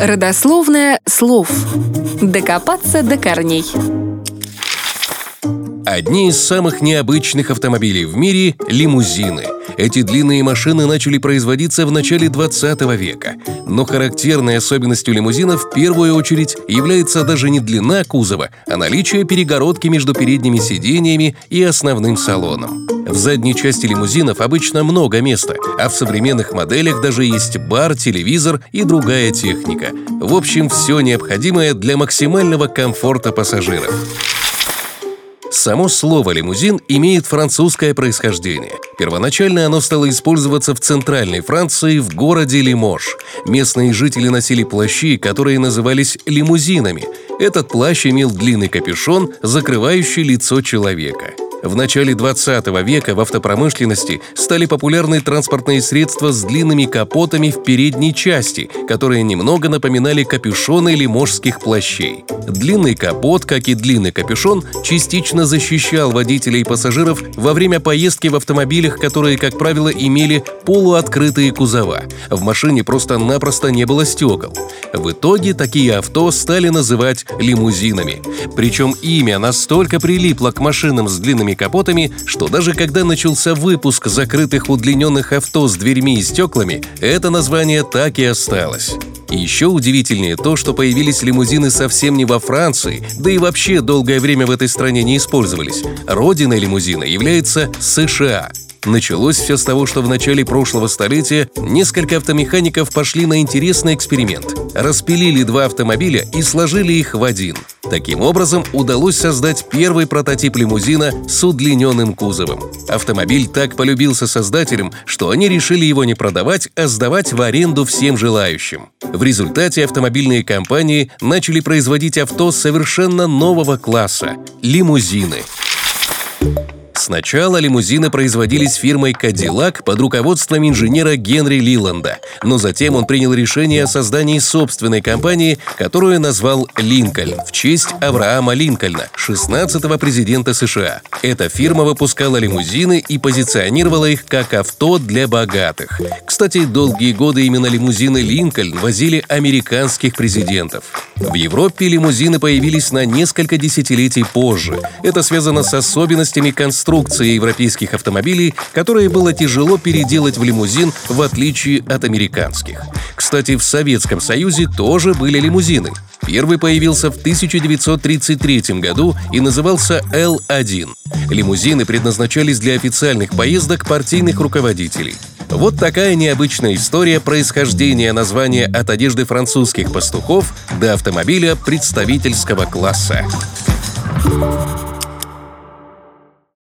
Родословное слов. Докопаться до корней. Одни из самых необычных автомобилей в мире – лимузины. Эти длинные машины начали производиться в начале 20 века. Но характерной особенностью лимузина в первую очередь является даже не длина кузова, а наличие перегородки между передними сидениями и основным салоном. В задней части лимузинов обычно много места, а в современных моделях даже есть бар, телевизор и другая техника. В общем, все необходимое для максимального комфорта пассажиров. Само слово «лимузин» имеет французское происхождение. Первоначально оно стало использоваться в центральной Франции в городе Лимож. Местные жители носили плащи, которые назывались лимузинами. Этот плащ имел длинный капюшон, закрывающий лицо человека. В начале 20 века в автопромышленности стали популярны транспортные средства с длинными капотами в передней части, которые немного напоминали капюшоны лиможских плащей. Длинный капот, как и длинный капюшон, частично защищал водителей и пассажиров во время поездки в автомобилях, которые, как правило, имели полуоткрытые кузова. В машине просто-напросто не было стекол. В итоге такие авто стали называть лимузинами. Причем имя настолько прилипло к машинам с длинными капотами, что даже когда начался выпуск закрытых удлиненных авто с дверьми и стеклами, это название так и осталось. Еще удивительнее то, что появились лимузины совсем не во Франции, да и вообще долгое время в этой стране не использовались. Родиной лимузина является США. Началось все с того, что в начале прошлого столетия несколько автомехаников пошли на интересный эксперимент. Распилили два автомобиля и сложили их в один. Таким образом, удалось создать первый прототип лимузина с удлиненным кузовом. Автомобиль так полюбился создателям, что они решили его не продавать, а сдавать в аренду всем желающим. В результате автомобильные компании начали производить авто совершенно нового класса – лимузины. Сначала лимузины производились фирмой Cadillac под руководством инженера Генри Лиланда, но затем он принял решение о создании собственной компании, которую назвал «Линкольн» в честь Авраама Линкольна, 16-го президента США. Эта фирма выпускала лимузины и позиционировала их как авто для богатых. Кстати, долгие годы именно лимузины Линкольн возили американских президентов. В Европе лимузины появились на несколько десятилетий позже. Это связано с особенностями конструкции европейских автомобилей, которые было тяжело переделать в лимузин, в отличие от американских. Кстати, в Советском Союзе тоже были лимузины. Первый появился в 1933 году и назывался L1. Лимузины предназначались для официальных поездок партийных руководителей. Вот такая необычная история происхождения названия от одежды французских пастухов до автомобиля представительского класса.